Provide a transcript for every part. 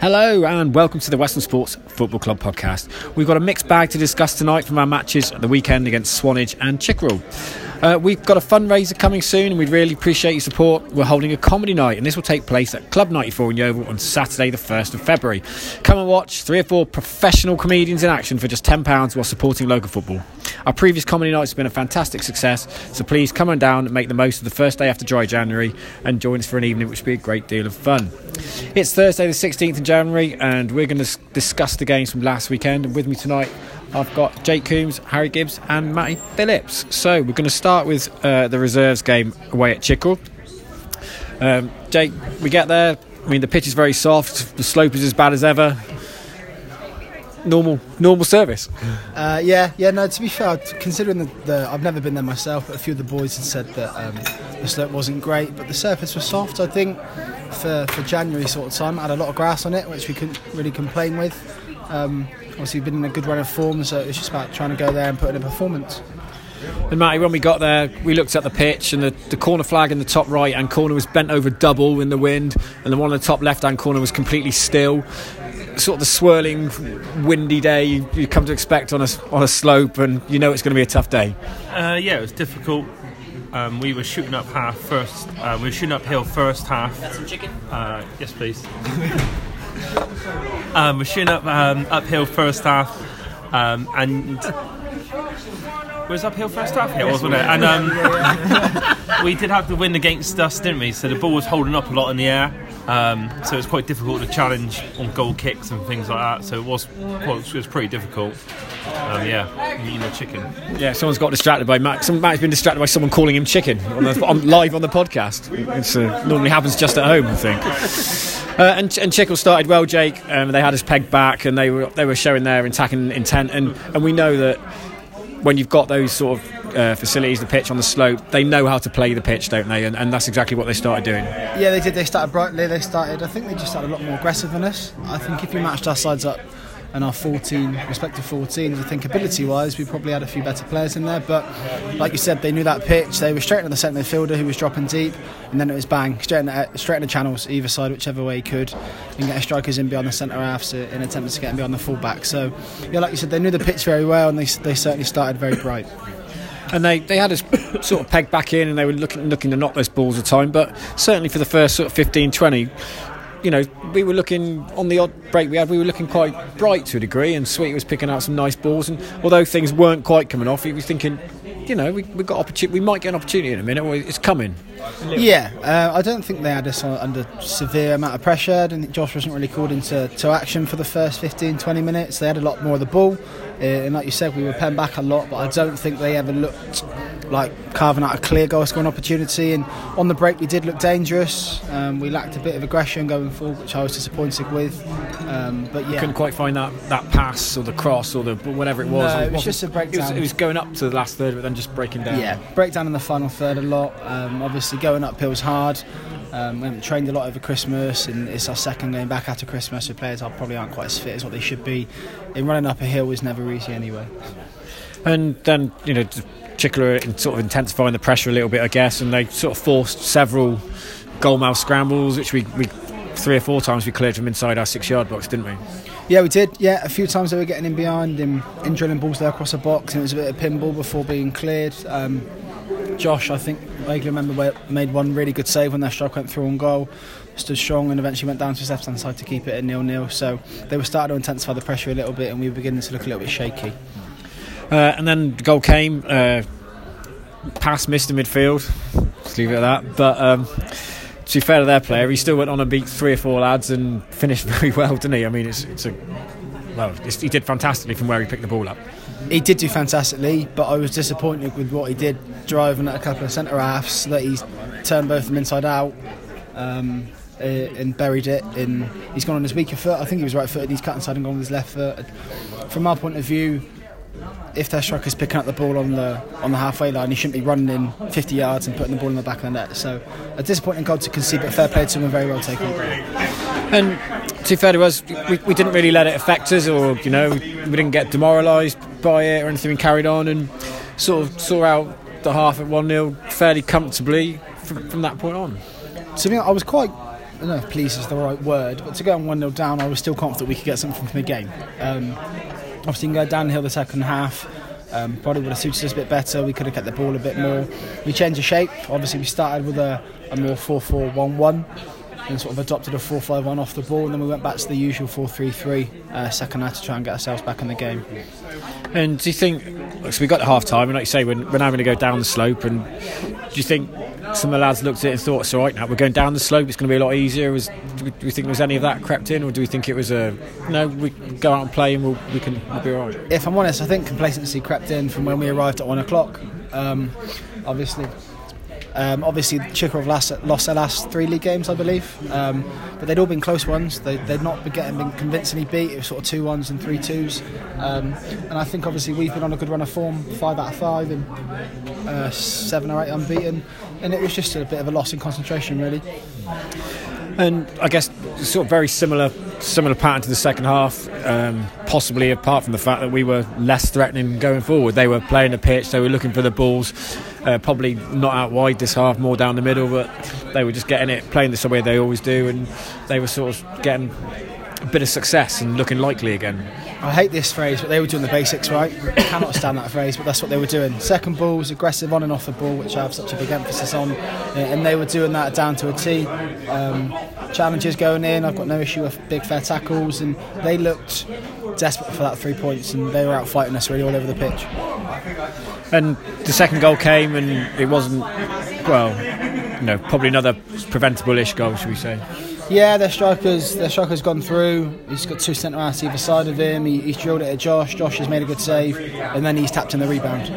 Hello and welcome to the Westland Sports Football Club podcast. We've got a mixed bag to discuss tonight from our matches at the weekend against Swanage and Chickerell. Uh, we've got a fundraiser coming soon and we'd really appreciate your support. We're holding a comedy night and this will take place at Club 94 in Yeovil on Saturday, the 1st of February. Come and watch three or four professional comedians in action for just £10 while supporting local football. Our previous comedy nights have been a fantastic success, so please come on down and make the most of the first day after dry January and join us for an evening which will be a great deal of fun. It's Thursday, the 16th of January, and we're going to discuss the games from last weekend. And with me tonight, I've got Jake Coombs, Harry Gibbs, and Matty Phillips. So we're going to start with uh, the reserves game away at Chickerell. Um, Jake, we get there. I mean, the pitch is very soft. The slope is as bad as ever. Normal, normal service. Uh, yeah, yeah. No, to be fair, considering the, the, I've never been there myself, but a few of the boys had said that um, the slope wasn't great, but the surface was soft. I think for, for January sort of time, I had a lot of grass on it, which we couldn't really complain with. Um, obviously, we've been in a good run of form, so it's just about trying to go there and put in a performance. And Matty, when we got there, we looked at the pitch, and the, the corner flag in the top right hand corner was bent over double in the wind, and the one in the top left hand corner was completely still. Sort of the swirling, windy day you, you come to expect on a, on a slope, and you know it's going to be a tough day. Uh, yeah, it was difficult. Um, we were shooting up half first. Uh, we were shooting uphill first half. Got some chicken? Uh, yes, please. um, we're shooting up um, uphill first half, um, and was uphill first half. Yeah, it was, wasn't it? And um, we did have the wind against us, didn't we? So the ball was holding up a lot in the air. Um, so it's quite difficult to challenge on goal kicks and things like that. So it was, it was pretty difficult. Um, yeah, eating a chicken. Yeah, someone's got distracted by Matt. Some, Matt's been distracted by someone calling him chicken on the, on, live on the podcast. It uh, normally happens just at home, I think. Uh, and, and Chickerell started well, Jake. Um, they had us pegged back, and they were they were showing their attacking intent. And, and we know that when you've got those sort of uh, facilities, the pitch on the slope, they know how to play the pitch, don't they? And, and, that's exactly what they started doing. Yeah, they did. They started brightly. They started. I think they just started a lot more aggressive than us. I think if you matched our sides up and our 14 respective 14s. I think ability wise, we probably had a few better players in there. But like you said, they knew that pitch. They were straight on the centre midfielder who was dropping deep, and then it was bang straight in the, straight in the channels either side, whichever way he could, and get strikers in beyond the centre halves in attempts to get them beyond the fullback. So yeah, like you said, they knew the pitch very well, and they they certainly started very bright and they, they had us sort of pegged back in and they were looking looking to knock those balls a time but certainly for the first sort of 15 20 you know, we were looking on the odd break we had, we were looking quite bright to a degree, and Sweet was picking out some nice balls. And although things weren't quite coming off, he was thinking, you know, we we got opportunity, we might get an opportunity in a minute. It's coming. Yeah, uh, I don't think they had us under severe amount of pressure. I don't think Josh wasn't really called into to action for the first 15, 20 minutes. They had a lot more of the ball, uh, and like you said, we were penned back a lot. But I don't think they ever looked like carving out a clear goal scoring opportunity. And on the break, we did look dangerous. Um, we lacked a bit of aggression going forward, which I was disappointed with. Um, but yeah, couldn't quite find that, that pass or the cross or the whatever it was. No, it was just a breakdown. It was, it was, going up to the last third, but then just breaking down. Yeah, breakdown in the final third a lot. Um, obviously, going uphill was hard. Um, we haven't trained a lot over Christmas, and it's our second going back after Christmas. So players are probably aren't quite as fit as what they should be. In running up a hill is never easy anyway. And then you know Chickerell sort of intensifying the pressure a little bit, I guess, and they sort of forced several goalmouth scrambles, which we, we three or four times we cleared from inside our six yard box, didn't we? Yeah, we did. Yeah, a few times they were getting in behind and in drilling balls there across the box, and it was a bit of pinball before being cleared. Um, Josh, I think, vaguely remember, where made one really good save when their strike went through on goal. Stood strong and eventually went down to his left hand side to keep it at nil nil. So they were starting to intensify the pressure a little bit, and we were beginning to look a little bit shaky. Uh, and then the goal came. Uh, pass missed in midfield. Just leave it at that. But um, to be fair to their player, he still went on and beat three or four lads and finished very well, didn't he? I mean, it's, it's a well, he did fantastically from where he picked the ball up. He did do fantastically, but I was disappointed with what he did, driving at a couple of centre halves that he's turned both of them inside out. Um, and buried it in he's gone on his weaker foot I think he was right footed he's cut inside and gone with his left foot from our point of view if their striker's picking up the ball on the on the halfway line, he shouldn't be running in 50 yards and putting the ball in the back of the net. So a disappointing goal to concede, but fair play to him and very well taken. And to be fair to us, we, we didn't really let it affect us, or you know, we didn't get demoralised by it or anything. We carried on and sort of saw out the half at one 0 fairly comfortably from, from that point on. To me, I was quite I don't know if pleased is the right word, but to go on 1 0 down, I was still confident we could get something from the game. Um, obviously, you can go downhill the second half. Um, probably would have suited us a bit better. We could have kept the ball a bit more. We changed the shape. Obviously, we started with a, a more 4 4 1 1 and sort of adopted a 4 5 1 off the ball, and then we went back to the usual 4 3 3 uh, half to try and get ourselves back in the game. And do you think, so we got to half time, and like you say, we're, we're now going to go down the slope, and do you think some of the lads looked at it and thought, it's all right now, we're going down the slope, it's going to be a lot easier? Was, do, we, think there was any of that crept in, or do we think it was a, no, we go out and play and we'll, we can we'll be all right? If I'm honest, I think complacency crept in from when we arrived at 1 o'clock. Um, obviously, um, obviously, lost, lost their last three league games, I believe, um, but they'd all been close ones. They, would not been getting been convincingly beat. It was sort of two ones and three twos, um, and I think obviously we've been on a good run of form, five out of five and uh, seven or eight unbeaten, and it was just a bit of a loss in concentration, really. And I guess sort of very similar similar pattern to the second half, um, possibly apart from the fact that we were less threatening going forward. They were playing the pitch, they were looking for the balls, uh, probably not out wide this half, more down the middle, but they were just getting it, playing the way they always do, and they were sort of getting a bit of success and looking likely again. I hate this phrase, but they were doing the basics right. I cannot stand that phrase, but that's what they were doing. Second ball was aggressive on and off the ball, which I have such a big emphasis on, and they were doing that down to a T. Um, challenges going in, I've got no issue with big fair tackles, and they looked desperate for that three points, and they were out fighting us really all over the pitch. And the second goal came, and it wasn't well, you know, probably another preventable-ish goal, should we say? Yeah, their strikers, their striker's gone through. He's got two centre halves either side of him. He, he's drilled it at Josh. Josh has made a good save, and then he's tapped in the rebound,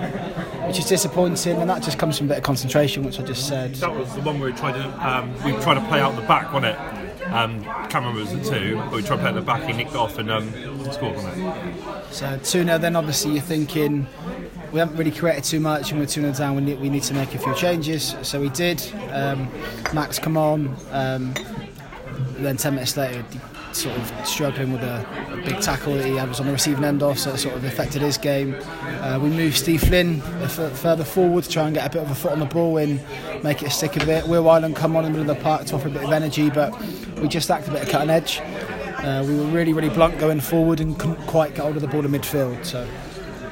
which is disappointing. And that just comes from a bit of concentration, which I just said. That was the one where we tried to um, we tried to play out the back, wasn't it? Um, Cameron was at two, but we tried to play at the back. He nicked off and um, scored on it. So two 0 Then obviously you're thinking we haven't really created too much, and we're two 0 down. We need, we need to make a few changes. So we did. Um, Max come on. Um, then 10 minutes later, sort of struggling with a, a, big tackle that he had was on the receiving end of, so it sort of affected his game. Uh, we moved Steve Flynn further forward to try and get a bit of a foot on the ball and make it stick a bit. Will Ireland come on in the middle of the park to offer a bit of energy, but we just lacked a bit of cutting edge. Uh, we were really, really blunt going forward and couldn't quite get hold of the ball in midfield. So,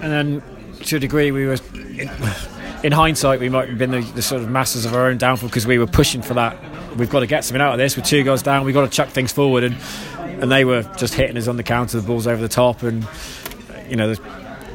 and then to a degree, we were. In, in hindsight, we might have been the, the sort of masters of our own downfall because we were pushing for that we've got to get something out of this. With two goals down, we've got to chuck things forward, and and they were just hitting us on the counter, the balls over the top, and you know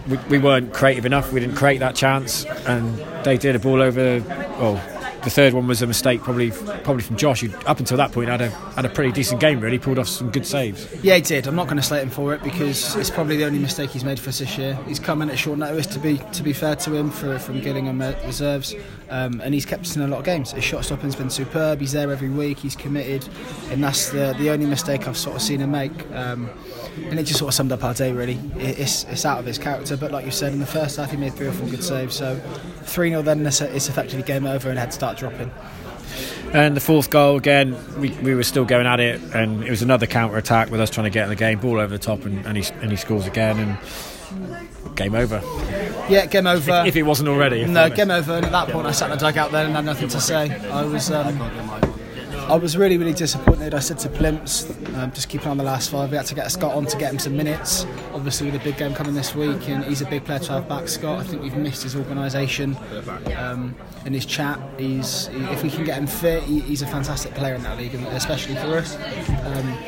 we, we weren't creative enough. We didn't create that chance, and they did a ball over. Well, the third one was a mistake, probably probably from Josh, who up until that point had a had a pretty decent game. Really pulled off some good saves. Yeah, he did. I'm not going to slate him for it because it's probably the only mistake he's made for us this year. He's come in at short notice to be to be fair to him for from Gillingham reserves, um, and he's kept us in a lot of games. His shot stopping's been superb. He's there every week. He's committed, and that's the the only mistake I've sort of seen him make. Um, and it just sort of summed up our day really. It's, it's out of his character, but like you said, in the first half he made three or four good saves. So 3 0 then it's effectively game over and had to start dropping. And the fourth goal again, we, we were still going at it, and it was another counter attack with us trying to get in the game, ball over the top, and, and, he, and he scores again, and game over. Yeah, game over. If, if it wasn't already. No, game over. And at that point, I sat in the dugout there and had nothing to say. I was. Um, I was really, really disappointed. I said to Plimps, um, just keep on the last five. We had to get Scott on to get him some minutes. Obviously, with a big game coming this week, and he's a big player to have back. Scott, I think we've missed his organisation um, and his chat. He's if we can get him fit, he, he's a fantastic player in that league, especially for us. Um,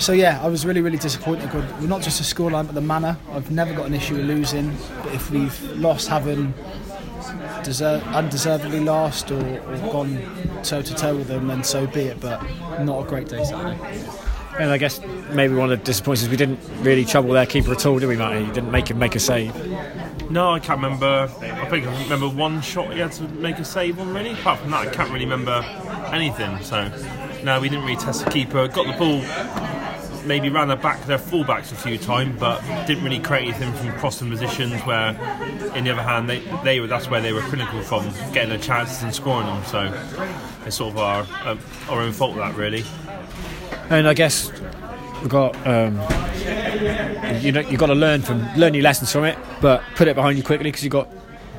so yeah, I was really, really disappointed. We're not just a scoreline, but the manner. I've never got an issue with losing, but if we've lost having deserve, undeservedly lost or, or gone toe to toe with them, then so be it. But not a great day Saturday. And I guess maybe one of the disappointments is we didn't really trouble their keeper at all, did we, Matty? He didn't make him make a save. No, I can't remember. I think I remember one shot he had to make a save on, really. Apart from that, I can't really remember anything. So, no, we didn't really test the keeper. Got the ball maybe ran their back their fullbacks a few times, but didn't really create anything from crossing positions. Where, in the other hand, they they were that's where they were critical from getting their chances and scoring them. So it's sort of our uh, our own fault with that really. And I guess we've got um, you know you've got to learn from learn your lessons from it, but put it behind you quickly because you've got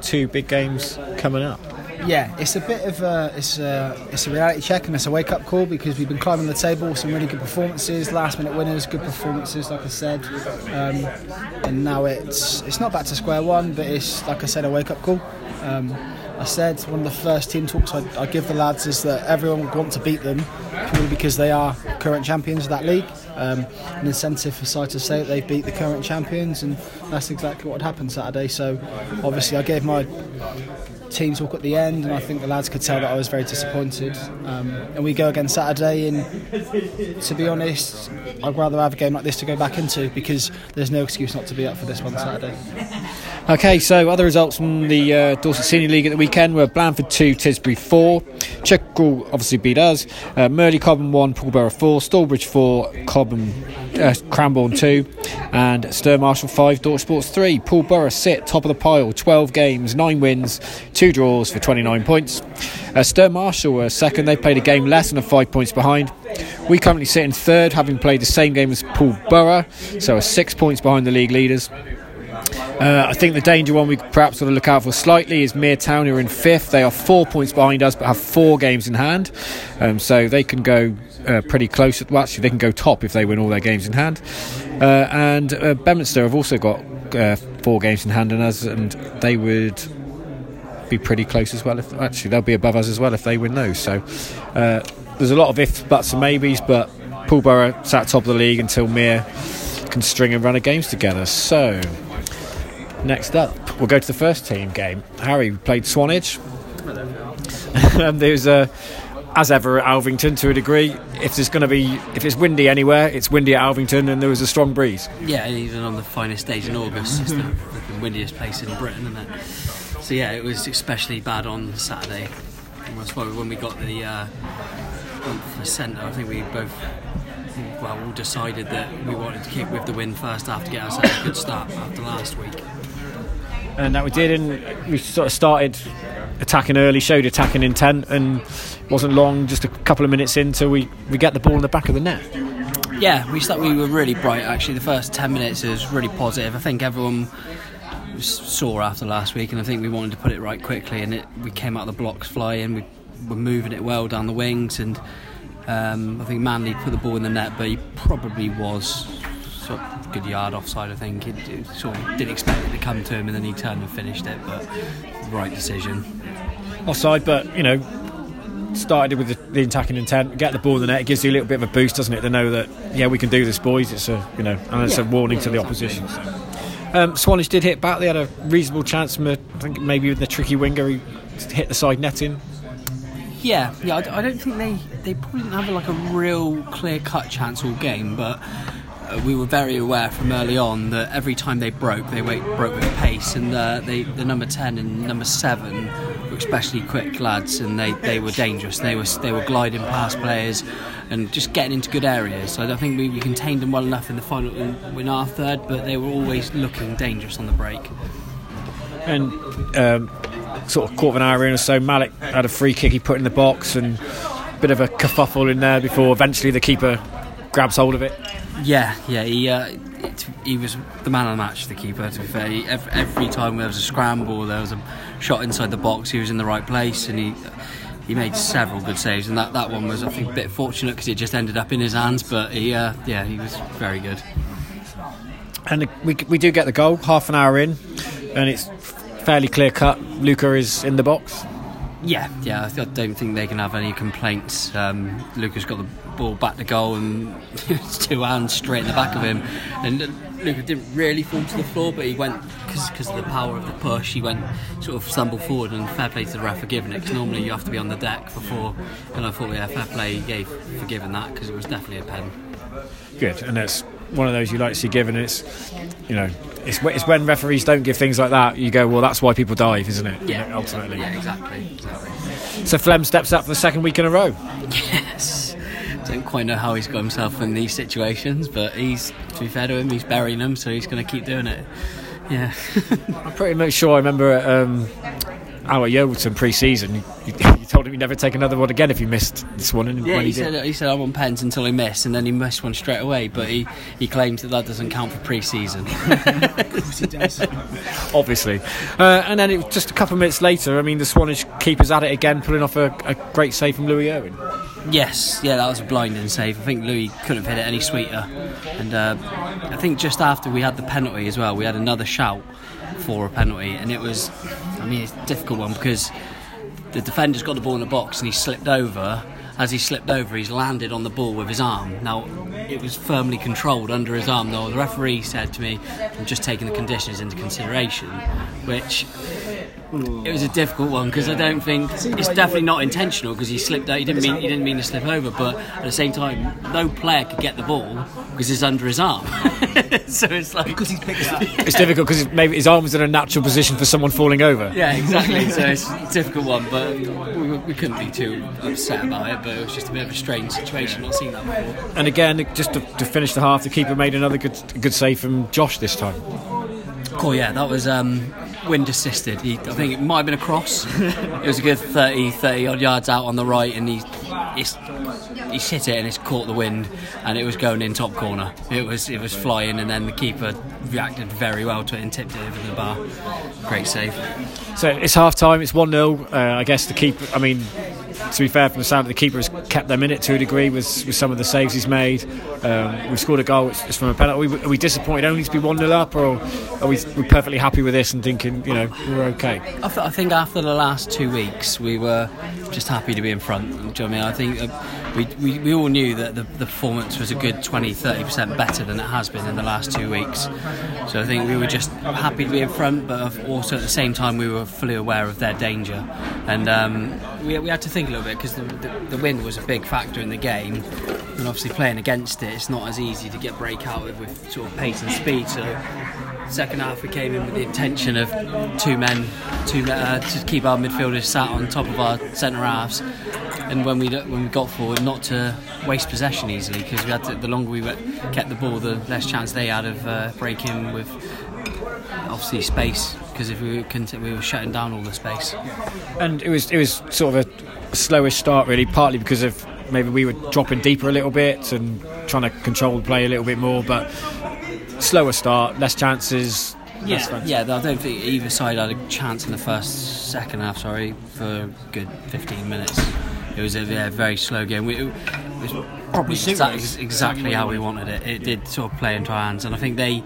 two big games coming up. Yeah, it's a bit of a it's a it's a reality check and it's a wake up call because we've been climbing the table, some really good performances, last minute winners, good performances, like I said, um, and now it's it's not back to square one, but it's like I said, a wake up call. Um, I said one of the first team talks I, I give the lads is that everyone would want to beat them purely because they are current champions of that league. Um, an incentive for side to say that they beat the current champions, and that's exactly what happened Saturday. So, obviously, I gave my team talk at the end, and I think the lads could tell that I was very disappointed. Um, and we go again Saturday, and to be honest, I'd rather have a game like this to go back into because there's no excuse not to be up for this one Saturday. Okay, so other results from the uh, Dorset Senior League at the weekend were Blandford 2, Tisbury 4. Chickerell obviously beat us. Uh, Merley Cobham 1, Poole Borough 4. Stalbridge 4, Cobham, uh, Cranborne 2. And Stir Marshall 5, Dorset Sports 3. Poole Borough sit top of the pile, 12 games, 9 wins, 2 draws for 29 points. Uh, Stir Marshall were second, they played a game less and are 5 points behind. We currently sit in third, having played the same game as Poole Borough, so are 6 points behind the league leaders. Uh, I think the danger one we perhaps sort of look out for slightly is Mere Town, who are in fifth. They are four points behind us, but have four games in hand, um, so they can go uh, pretty close. Well, actually, they can go top if they win all their games in hand. Uh, and uh, have also got uh, four games in hand, and us, and they would be pretty close as well. If actually they'll be above us as well if they win those. So uh, there's a lot of ifs, buts, and maybes, but Poole Borough sat top of the league until Mere can string and run of games together. So. Next up, we'll go to the first team game. Harry played Swanage. and there's a, as ever at Alvington to a degree. If there's going to be, if it's windy anywhere, it's windy at Alvington, and there was a strong breeze. Yeah, even on the finest days in August, it's the, the windiest place in Britain, isn't it? So yeah, it was especially bad on Saturday. And that's why when we got the uh, centre, I think we both well all decided that we wanted to kick with the win first half to get ourselves a good start after last week and that we did, and we sort of started attacking early, showed attacking intent, and wasn't long, just a couple of minutes into we we get the ball in the back of the net. Yeah, we start, we were really bright actually. The first ten minutes was really positive. I think everyone sore after last week, and I think we wanted to put it right quickly, and it, we came out of the blocks flying. We were moving it well down the wings, and um, I think Manley put the ball in the net, but he probably was sort of good yard offside. I think it, it sort of didn't expect it to come to him, and then he turned and finished it. But right decision. Offside, but you know, started with the, the, attacking intent, get the ball in the net. It gives you a little bit of a boost, doesn't it? To know that yeah, we can do this, boys. It's a you know, and it's yeah, a warning yeah, to the opposition. So. Um, Swanage did hit back. They had a reasonable chance from, a, I think maybe with the tricky winger, he hit the side netting. Yeah, yeah. I, I don't think they they probably didn't have like a real clear cut chance all game, but we were very aware from early on that every time they broke, they broke with pace, and uh, they, the number ten and number seven were especially quick lads, and they, they were dangerous. They were they were gliding past players and just getting into good areas. So I think we, we contained them well enough in the final in, in our third, but they were always looking dangerous on the break. And um, sort of quarter of an hour in or so, Malik had a free kick he put in the box and a bit of a kerfuffle in there before eventually the keeper grabs hold of it. Yeah, yeah, he uh, it, he was the man of the match, the keeper. To be fair, he, every, every, time there was a scramble, there was a shot inside the box, he was in the right place, and he he made several good saves. And that, that one was, I think, a bit fortunate because it just ended up in his hands. But he, uh, yeah, he was very good. And we we do get the goal half an hour in, and it's fairly clear cut. Luca is in the box. Yeah, yeah, I don't think they can have any complaints. Um, Lucas got the ball back to goal and two hands straight in the back of him. And Luca didn't really fall to the floor, but he went because of the power of the push. He went sort of stumbled forward, and fair play to the ref for giving it. Because normally you have to be on the deck before. And I thought, yeah, fair play gave for giving that because it was definitely a pen. Good, and it's one of those you like to see given. It's you know it's, it's when referees don't give things like that, you go, well, that's why people dive, isn't it? Yeah, ultimately. Yeah, exactly. exactly. So Flem steps up for the second week in a row. Yes. I don't quite know how he's got himself in these situations, but he's, to be fair to him, he's burying them, so he's going to keep doing it. Yeah. I'm pretty much sure I remember at um, our Yeovilton pre season, you, you told him you'd never take another one again if you missed this one. And Yeah, when he, he, did. said he said I'm on pens until I miss, and then he missed one straight away. But he, he claims that that doesn't count for pre-season. he does. obviously. Uh, and then it, just a couple of minutes later, I mean, the Swanage keeper's at it again, pulling off a, a great save from Louis Irwin. Yes, yeah, that was a blinding save. I think Louis couldn't have hit it any sweeter. And uh, I think just after we had the penalty as well, we had another shout for a penalty, and it was, I mean, it's a difficult one because the defender's got the ball in the box and he slipped over. As he slipped over, he's landed on the ball with his arm. Now, it was firmly controlled under his arm, though. The referee said to me, I'm just taking the conditions into consideration, which it was a difficult one because I don't think it's definitely not intentional because he slipped out. He didn't mean he didn't mean to slip over, but at the same time, no player could get the ball because it's under his arm. so it's like Because he's picked it up. It's difficult because maybe his arm was in a natural position for someone falling over. Yeah, exactly. so it's a difficult one, but we, we couldn't be too upset about it. But it was just a bit of a strange situation. Not seen that before. And again, just to, to finish the half, the keeper made another good good save from Josh this time. Cool. Yeah, that was um, wind assisted. He, I think it might have been a cross. it was a good 30, 30 odd yards out on the right, and he he's, hit it and it's caught the wind, and it was going in top corner. It was it was flying, and then the keeper reacted very well to it and tipped it over the bar. Great save. So it's half time, it's 1 0. Uh, I guess the keeper, I mean, to be fair from the sound, of the keeper has kept them in it to a degree with, with some of the saves he's made. Um, we've scored a goal, it's, it's from a penalty. Are we, are we disappointed only to be 1 0 up, or are we we perfectly happy with this and thinking, you know, we're okay? I, th- I think after the last two weeks, we were just happy to be in front. Do you know I mean? I think uh, we, we, we all knew that the, the performance was a good 20 30% better than it has been in the last two weeks. So I think we were just happy to be in front, but also at the same time, we were fully aware of their danger. And um, we, we had to think a little bit because the, the, the wind was a big factor in the game. And obviously, playing against it, it's not as easy to get breakout with, with sort of pace and speed. So second half we came in with the intention of two men two uh, to keep our midfielders sat on top of our centre halves and when we when we got forward not to waste possession easily because we had to, the longer we kept the ball the less chance they had of uh, breaking with obviously space because if we were, we were shutting down all the space And it was it was sort of a slowish start, really, partly because of maybe we were dropping deeper a little bit and trying to control the play a little bit more, but slower start, less chances. less Yeah, yeah. I don't think either side had a chance in the first, second half. Sorry, for a good 15 minutes. It was a yeah, very slow game. We, it was probably suited exa- exactly how we wanted it. It did sort of play into our hands, and I think they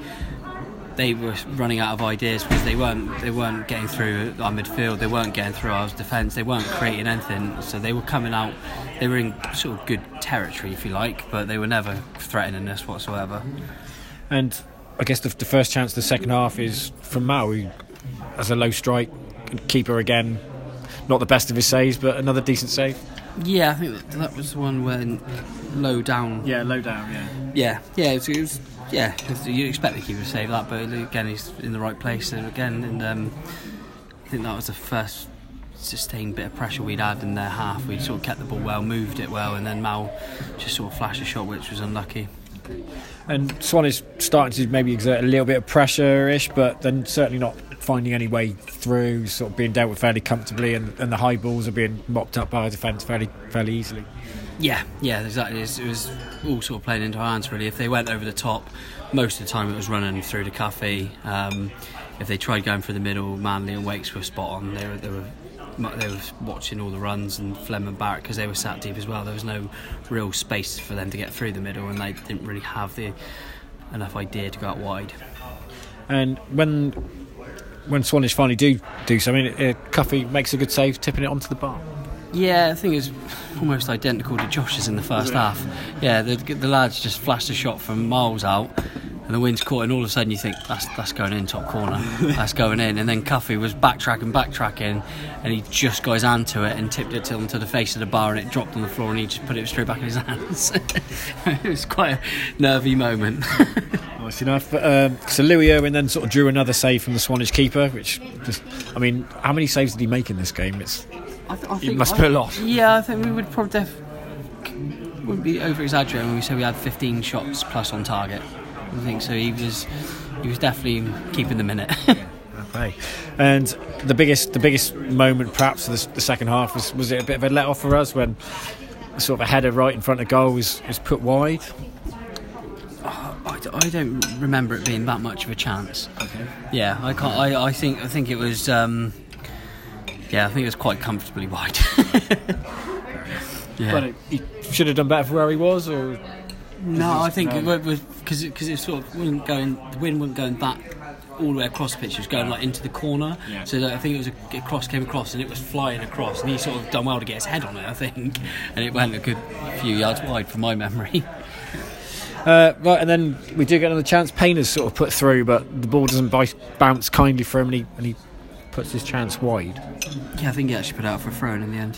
they were running out of ideas because they weren't they weren't getting through our midfield. They weren't getting through our defence. They weren't creating anything. So they were coming out. They were in sort of good territory, if you like, but they were never threatening us whatsoever. And I guess the, the first chance of the second half is from Mal, who has a low strike, keeper again. Not the best of his saves, but another decent save. Yeah, I think that, that was the one when low down. Yeah, low down. Yeah. Yeah, yeah, it was, it was yeah. it's- You expect the keeper to save that, but again, he's in the right place and again, and um, I think that was the first sustained bit of pressure we'd had in their half. We sort of kept the ball well, moved it well, and then Mal just sort of flashed a shot, which was unlucky. And Swanage starting to maybe exert a little bit of pressure-ish, but then certainly not finding any way through. Sort of being dealt with fairly comfortably, and, and the high balls are being mopped up by our defence fairly fairly easily. Yeah, yeah, exactly. It was, all sort of playing into our hands really. If they went over the top, most of the time it was running through the cafe. Um, if they tried going through the middle, Manley and Wakes were spot on. They were they were they were watching all the runs and Flem and Barrett because they were sat deep as well. There was no real space for them to get through the middle, and they didn't really have the enough idea to go out wide. And when when Swanage finally do do something, uh, Cuffy makes a good save, tipping it onto the bar. Yeah, I think it was almost identical to Josh's in the first half. Yeah, the, the lads just flashed a shot from miles out, and the wind's caught, and all of a sudden you think that's that's going in top corner, that's going in, and then Cuffy was backtracking, backtracking, and he just got his hand to it and tipped it onto the face of the bar, and it dropped on the floor, and he just put it straight back in his hands. it was quite a nervy moment. Nice enough. But, um, so Louis Irwin then sort of drew another save from the Swanage keeper, which just, I mean, how many saves did he make in this game? It's I th- I it think- must I- be a lot. Yeah, I think we would probably def- wouldn't be over exaggerating when we say we had 15 shots plus on target. I think so. He was he was definitely keeping the minute. play. And the biggest the biggest moment perhaps of the, the second half was was it a bit of a let off for us when sort of a header right in front of goal was, was put wide. I don't remember it being that much of a chance. Okay. Yeah, I can't. I, I think I think it was. Um, yeah, I think it was quite comfortably wide. yeah. But it, he should have done better for where he was, or no, I think no. it was because it, cause it sort of wasn't going. The wind wasn't going back all the way across the pitch. It was going like into the corner. Yeah. So that I think it was a, a cross came across and it was flying across, and he sort of done well to get his head on it. I think, and it went a good few yards wide from my memory. Uh, right, and then we do get another chance. Payne's sort of put through, but the ball doesn't bounce kindly for him, and he, and he puts his chance wide. Yeah, I think he actually put out for a throw in in the end.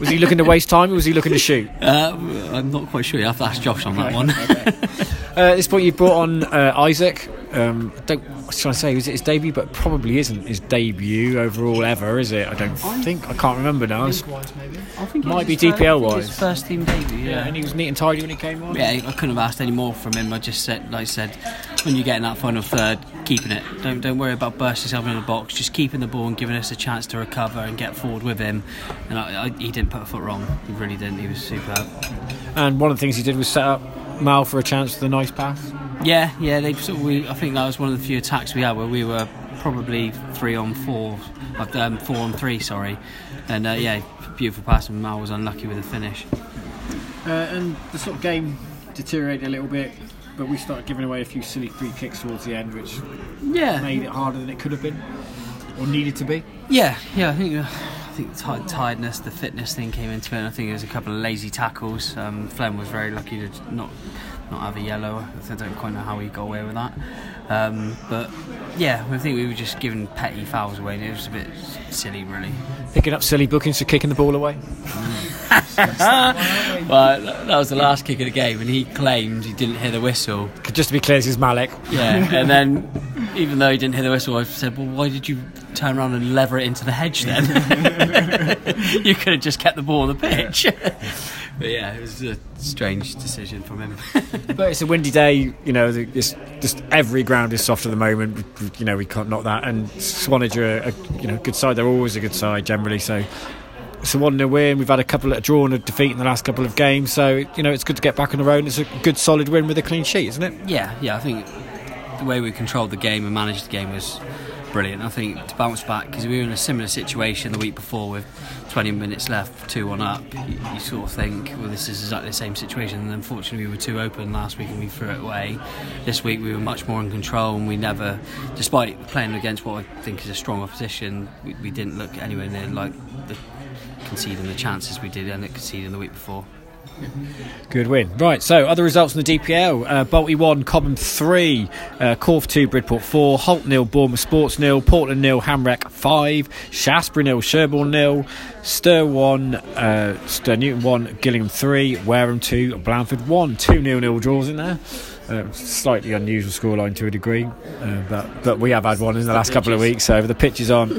Was he looking to waste time, or was he looking to shoot? Uh, I'm not quite sure. You have to ask Josh on that one. Uh, at this point, you've brought on uh, Isaac. Um, I don't. I was trying to say, was it his debut? But probably isn't his debut overall ever, is it? I don't think. I can't remember now. It's- maybe. I think Might be DPL I think wise. His first team debut. yeah, Yeah. and he was neat and tidy when he came on. Yeah, I couldn't have asked any more from him. I just said, like I said, when you get in that final third, keeping it. Don't don't worry about bursting yourself in the box. Just keeping the ball and giving us a chance to recover and get forward with him. And I, I, he didn't put a foot wrong. He really didn't. He was superb. And one of the things he did was set up Mal for a chance for the nice pass. Yeah, yeah. They sort of, we, I think that was one of the few attacks we had where we were probably three on four, um, four on three. Sorry, and uh, yeah, beautiful pass, and Mal was unlucky with the finish. Uh, and the sort of game deteriorated a little bit, but we started giving away a few silly free kicks towards the end, which Yeah, made it harder than it could have been or needed to be. Yeah, yeah, I think uh, think the ti- tiredness, the fitness thing came into it. And I think there was a couple of lazy tackles. Um, Flem was very lucky to not not have a yellow. I don't quite know how he got away with that. Um, but yeah, I think we were just giving petty fouls away, and it was a bit silly, really. Picking up silly bookings for kicking the ball away. But that was the last kick of the game, and he claimed he didn't hear the whistle. Just to be clear, this is Malik. Yeah, and then even though he didn't hear the whistle, I said, "Well, why did you turn around and lever it into the hedge then? you could have just kept the ball on the pitch." but yeah, it was a strange decision from him. But it's a windy day, you know. It's just every ground is soft at the moment. You know, we can't knock that. And Swanage are a, a you know good side. They're always a good side generally. So it's a one 0 win. We've had a couple of draw and a defeat in the last couple of games. So you know, it's good to get back on the road. And it's a good solid win with a clean sheet, isn't it? yeah, yeah, I think the way we controlled the game and managed the game was brilliant. I think to bounce back because we were in a similar situation the week before with 20 minutes left, two one up. You, you sort of think, well, this is exactly the same situation. And unfortunately, we were too open last week and we threw it away. This week we were much more in control and we never, despite playing against what I think is a strong opposition, we, we didn't look anywhere near like the conceding the chances we did and conceding the week before. Good win. Right, so other results in the DPL. Uh, Bolty 1, Cobham 3, uh, Corfe 2, Bridport 4, Holt nil, Bournemouth Sports nil, Portland nil, Ham Rec 5, Shaftesbury nil, Sherborne nil, Stir 1, uh, Stir Newton 1, Gillingham 3, Wareham 2, Blandford 1. 2 nil nil draws in there. Uh, slightly unusual scoreline to a degree, uh, but but we have had one in the last couple of weeks. So the pitches aren't,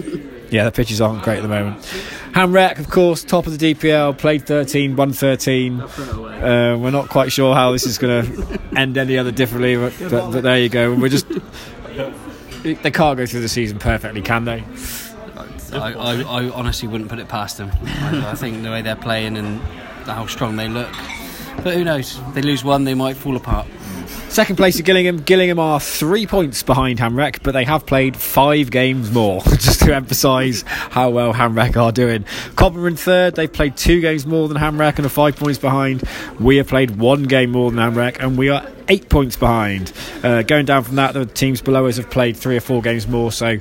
yeah, the pitches aren't great at the moment. Ham Rec, of course, top of the DPL, played 13, won 13. Uh, we're not quite sure how this is going to end any other differently, but, but, but there you go. We're just they can't go through the season perfectly, can they? I, I, I honestly wouldn't put it past them. I, I think the way they're playing and how strong they look. But who knows? They lose one, they might fall apart. Second place to Gillingham. Gillingham are three points behind Ham Rec, but they have played five games more, just to emphasise how well Ham Rec are doing. Cobham in third. They've played two games more than Ham Rec and are five points behind. We have played one game more than Ham Rec, and we are eight points behind. Uh, going down from that, the teams below us have played three or four games more, so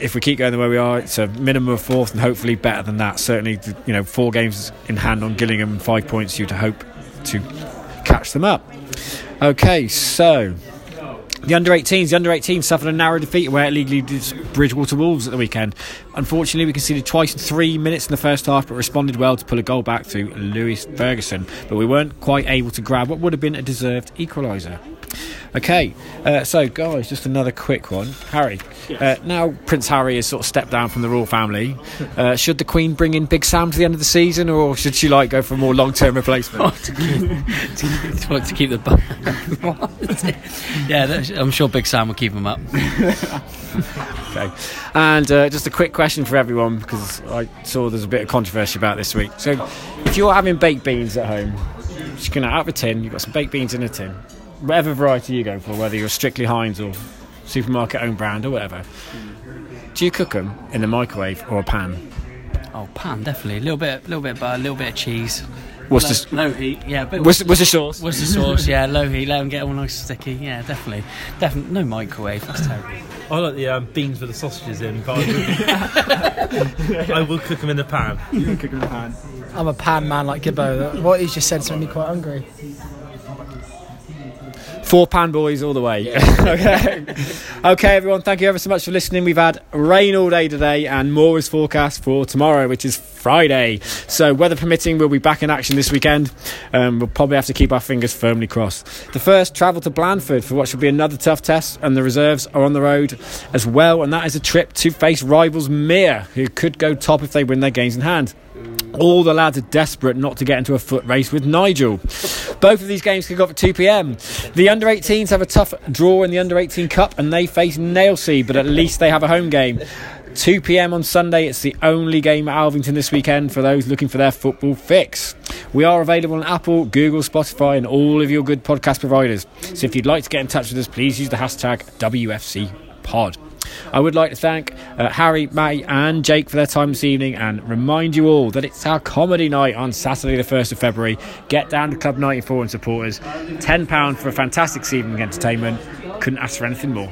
if we keep going the way we are, it's a minimum of fourth and hopefully better than that. Certainly, you know, four games in hand on Gillingham, five points. You to hope to catch them up. Okay, so the under 18s, the under 18s suffered a narrow defeat where at legally did Bridgwater Wolves at the weekend. Unfortunately, we conceded twice in three minutes in the first half, but responded well to pull a goal back through Lewis Ferguson. But we weren't quite able to grab what would have been a deserved equaliser. Okay, uh, so guys, just another quick one. Harry, uh, now Prince Harry has sort of stepped down from the royal family. Uh, should the Queen bring in Big Sam to the end of the season, or should she like go for a more long-term replacement? to keep, to, to keep the. yeah, I'm sure Big Sam will keep him up. Okay. And uh, just a quick question for everyone because I saw there's a bit of controversy about this week. So, if you're having baked beans at home, just gonna out of a tin, you've got some baked beans in a tin, whatever variety you go for, whether you're strictly Heinz or supermarket own brand or whatever. Do you cook them in the microwave or a pan? Oh, pan definitely. A little bit, little bit of butter, a little bit of cheese. What's low, this? low heat? Yeah, but What's, what's the sauce? What's the sauce? Yeah, low heat. Let them get all nice sticky. Yeah, definitely, definitely. No microwave. That's terrible. I like the um, beans with the sausages in, but I will, I will cook them in the pan. I'm a pan man like Gibbo. What he's just said made me quite hungry. Four pan boys all the way. okay. okay, everyone, thank you ever so much for listening. We've had rain all day today and more is forecast for tomorrow, which is Friday. So, weather permitting, we'll be back in action this weekend. Um, we'll probably have to keep our fingers firmly crossed. The first travel to Blandford for what should be another tough test, and the reserves are on the road as well. And that is a trip to face rivals Mere, who could go top if they win their games in hand. All the lads are desperate not to get into a foot race with Nigel. Both of these games kick off at 2 pm. The under 18s have a tough draw in the under 18 cup and they face Nailsea, but at least they have a home game. 2 pm on Sunday, it's the only game at Alvington this weekend for those looking for their football fix. We are available on Apple, Google, Spotify, and all of your good podcast providers. So if you'd like to get in touch with us, please use the hashtag WFCPod. I would like to thank uh, Harry, Matty, and Jake for their time this evening and remind you all that it's our comedy night on Saturday, the 1st of February. Get down to Club 94 and support us. £10 for a fantastic evening entertainment. Couldn't ask for anything more.